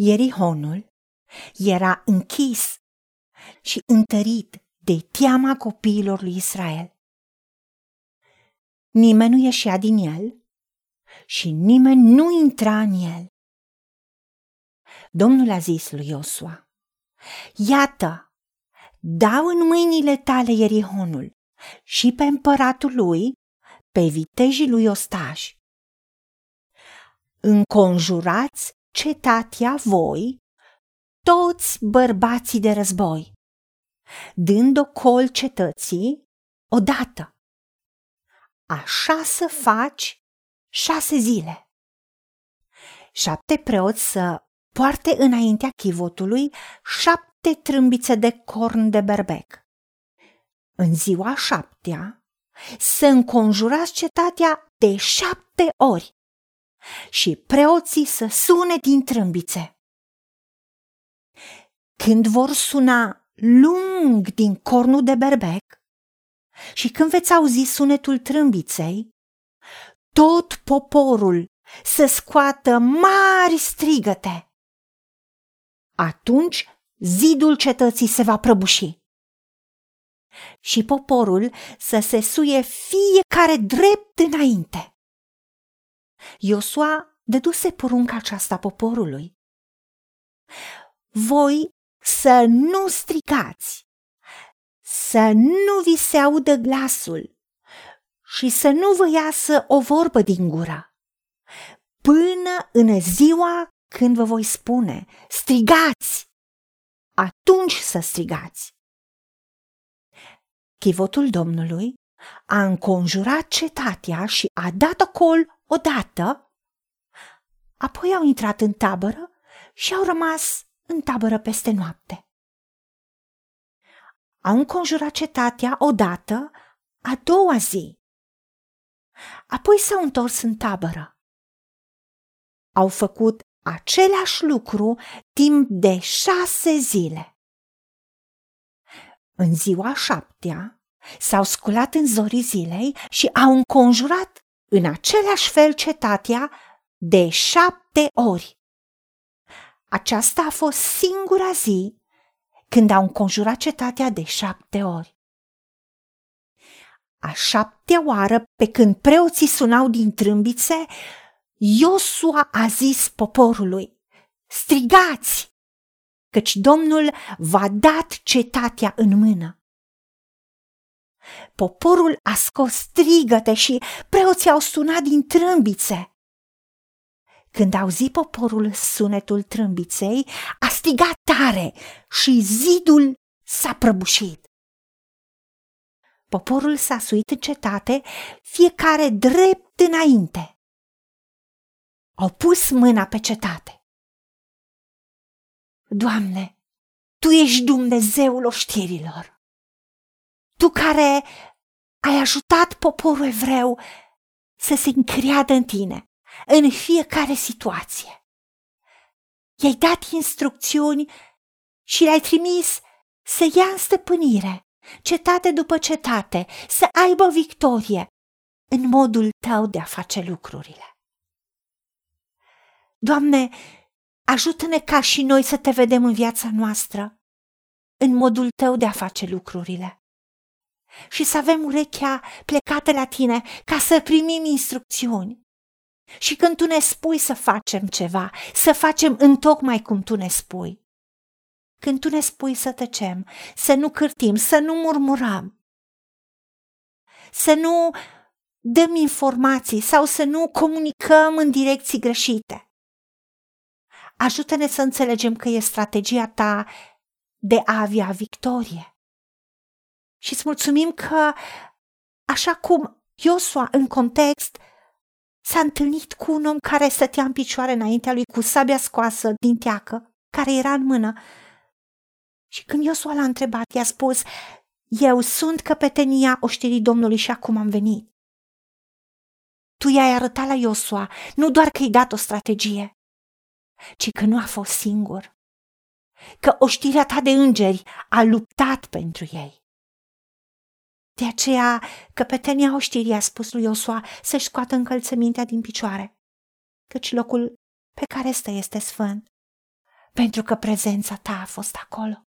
Ierihonul era închis și întărit de teama copiilor lui Israel. Nimeni nu ieșea din el și nimeni nu intra în el. Domnul a zis lui Iosua, Iată, dau în mâinile tale Ierihonul și pe împăratul lui, pe vitejii lui Ostaș. Înconjurați cetatea voi, toți bărbații de război, dând col cetății odată. Așa să faci șase zile. Șapte preoți să poarte înaintea chivotului șapte trâmbițe de corn de berbec. În ziua șaptea să înconjurați cetatea de șapte ori și preoții să sune din trâmbițe. Când vor suna lung din cornul de berbec și când veți auzi sunetul trâmbiței, tot poporul să scoată mari strigăte. Atunci zidul cetății se va prăbuși și poporul să se suie fiecare drept înainte. Iosua dăduse porunca aceasta poporului. Voi să nu strigați, să nu vi se audă glasul și să nu vă iasă o vorbă din gură, până în ziua când vă voi spune, strigați, atunci să strigați. Chivotul Domnului a înconjurat cetatea și a dat ocol odată, apoi au intrat în tabără și au rămas în tabără peste noapte. Au înconjurat cetatea odată, a doua zi. Apoi s-au întors în tabără. Au făcut același lucru timp de șase zile. În ziua șaptea s-au sculat în zorii zilei și au înconjurat în același fel cetatea de șapte ori. Aceasta a fost singura zi când au înconjurat cetatea de șapte ori. A șaptea oară, pe când preoții sunau din trâmbițe, Iosua a zis poporului, strigați, căci Domnul v-a dat cetatea în mână. Poporul a scos strigăte și preoții au sunat din trâmbițe. Când auzi poporul sunetul trâmbiței, a strigat tare și zidul s-a prăbușit. Poporul s-a suit în cetate, fiecare drept înainte. Au pus mâna pe cetate. Doamne, Tu ești Dumnezeul oștirilor. Tu care ai ajutat poporul evreu să se încreadă în Tine în fiecare situație. I-ai dat instrucțiuni și le-ai trimis să ia în stăpânire, cetate după cetate, să aibă victorie în modul tău de a face lucrurile. Doamne, ajută-ne ca și noi să te vedem în viața noastră, în modul tău de a face lucrurile. Și să avem urechea plecată la tine ca să primim instrucțiuni și când tu ne spui să facem ceva, să facem întocmai cum tu ne spui. Când tu ne spui să tăcem, să nu cârtim, să nu murmurăm, să nu dăm informații sau să nu comunicăm în direcții greșite. Ajută-ne să înțelegem că e strategia ta de a avea victorie. Și îți mulțumim că, așa cum Iosua în context s-a întâlnit cu un om care stătea în picioare înaintea lui cu sabia scoasă din teacă, care era în mână. Și când Iosua l-a întrebat, i-a spus, eu sunt căpetenia oștirii Domnului și acum am venit. Tu i-ai arătat la Iosua nu doar că i-ai dat o strategie, ci că nu a fost singur, că oștirea ta de îngeri a luptat pentru ei. De aceea, căpetenia oștirii a spus lui Iosua să-și scoată încălțămintea din picioare, căci locul pe care stă este sfânt. pentru că prezența ta a fost acolo.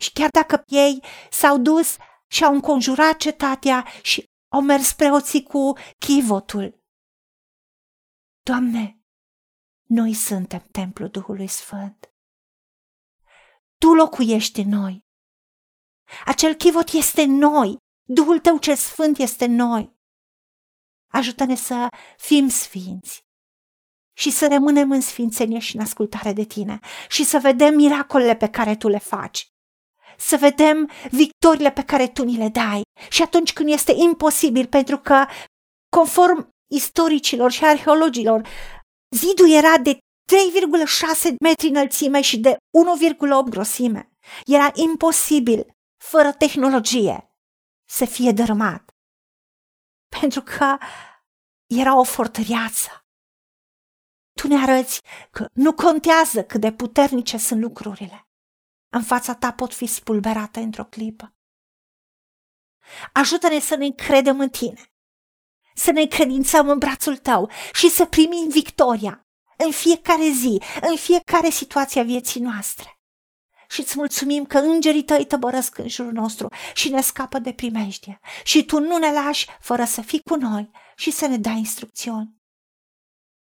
Și chiar dacă ei s-au dus și au înconjurat cetatea și au mers preoții cu chivotul. Doamne, noi suntem templul Duhului Sfânt. Tu locuiești în noi. Acel chivot este noi. Duhul tău cel sfânt este noi. Ajută-ne să fim sfinți și să rămânem în sfințenie și în ascultare de tine și să vedem miracolele pe care tu le faci. Să vedem victorile pe care tu ni le dai și atunci când este imposibil, pentru că, conform istoricilor și arheologilor, zidul era de 3,6 metri înălțime și de 1,8 grosime. Era imposibil, fără tehnologie, să fie dărâmat. Pentru că era o fortăreață. Tu ne arăți că nu contează cât de puternice sunt lucrurile. În fața ta pot fi spulberate într-o clipă. Ajută-ne să ne încredem în tine, să ne încredințăm în brațul tău și să primim victoria în fiecare zi, în fiecare situație a vieții noastre. Și îți mulțumim că îngerii tăi tăbărăsc în jurul nostru și ne scapă de primejdie. Și tu nu ne lași fără să fii cu noi și să ne dai instrucțiuni.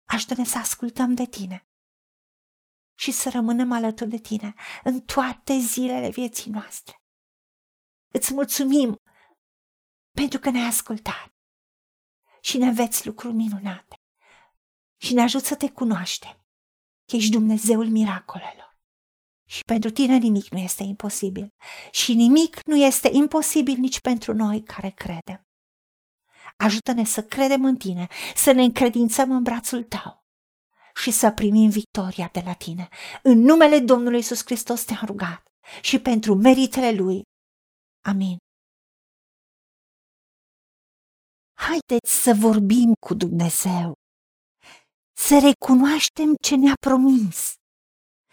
Ajută-ne să ascultăm de tine și să rămânem alături de tine în toate zilele vieții noastre. Îți mulțumim pentru că ne-ai ascultat și ne veți lucruri minunate și ne ajut să te cunoaștem, că ești Dumnezeul miracolelor. Și pentru tine nimic nu este imposibil. Și nimic nu este imposibil nici pentru noi care credem. Ajută-ne să credem în tine, să ne încredințăm în brațul tău și să primim victoria de la tine. În numele Domnului Iisus Hristos te-am rugat și pentru meritele Lui. Amin. Haideți să vorbim cu Dumnezeu, să recunoaștem ce ne-a promis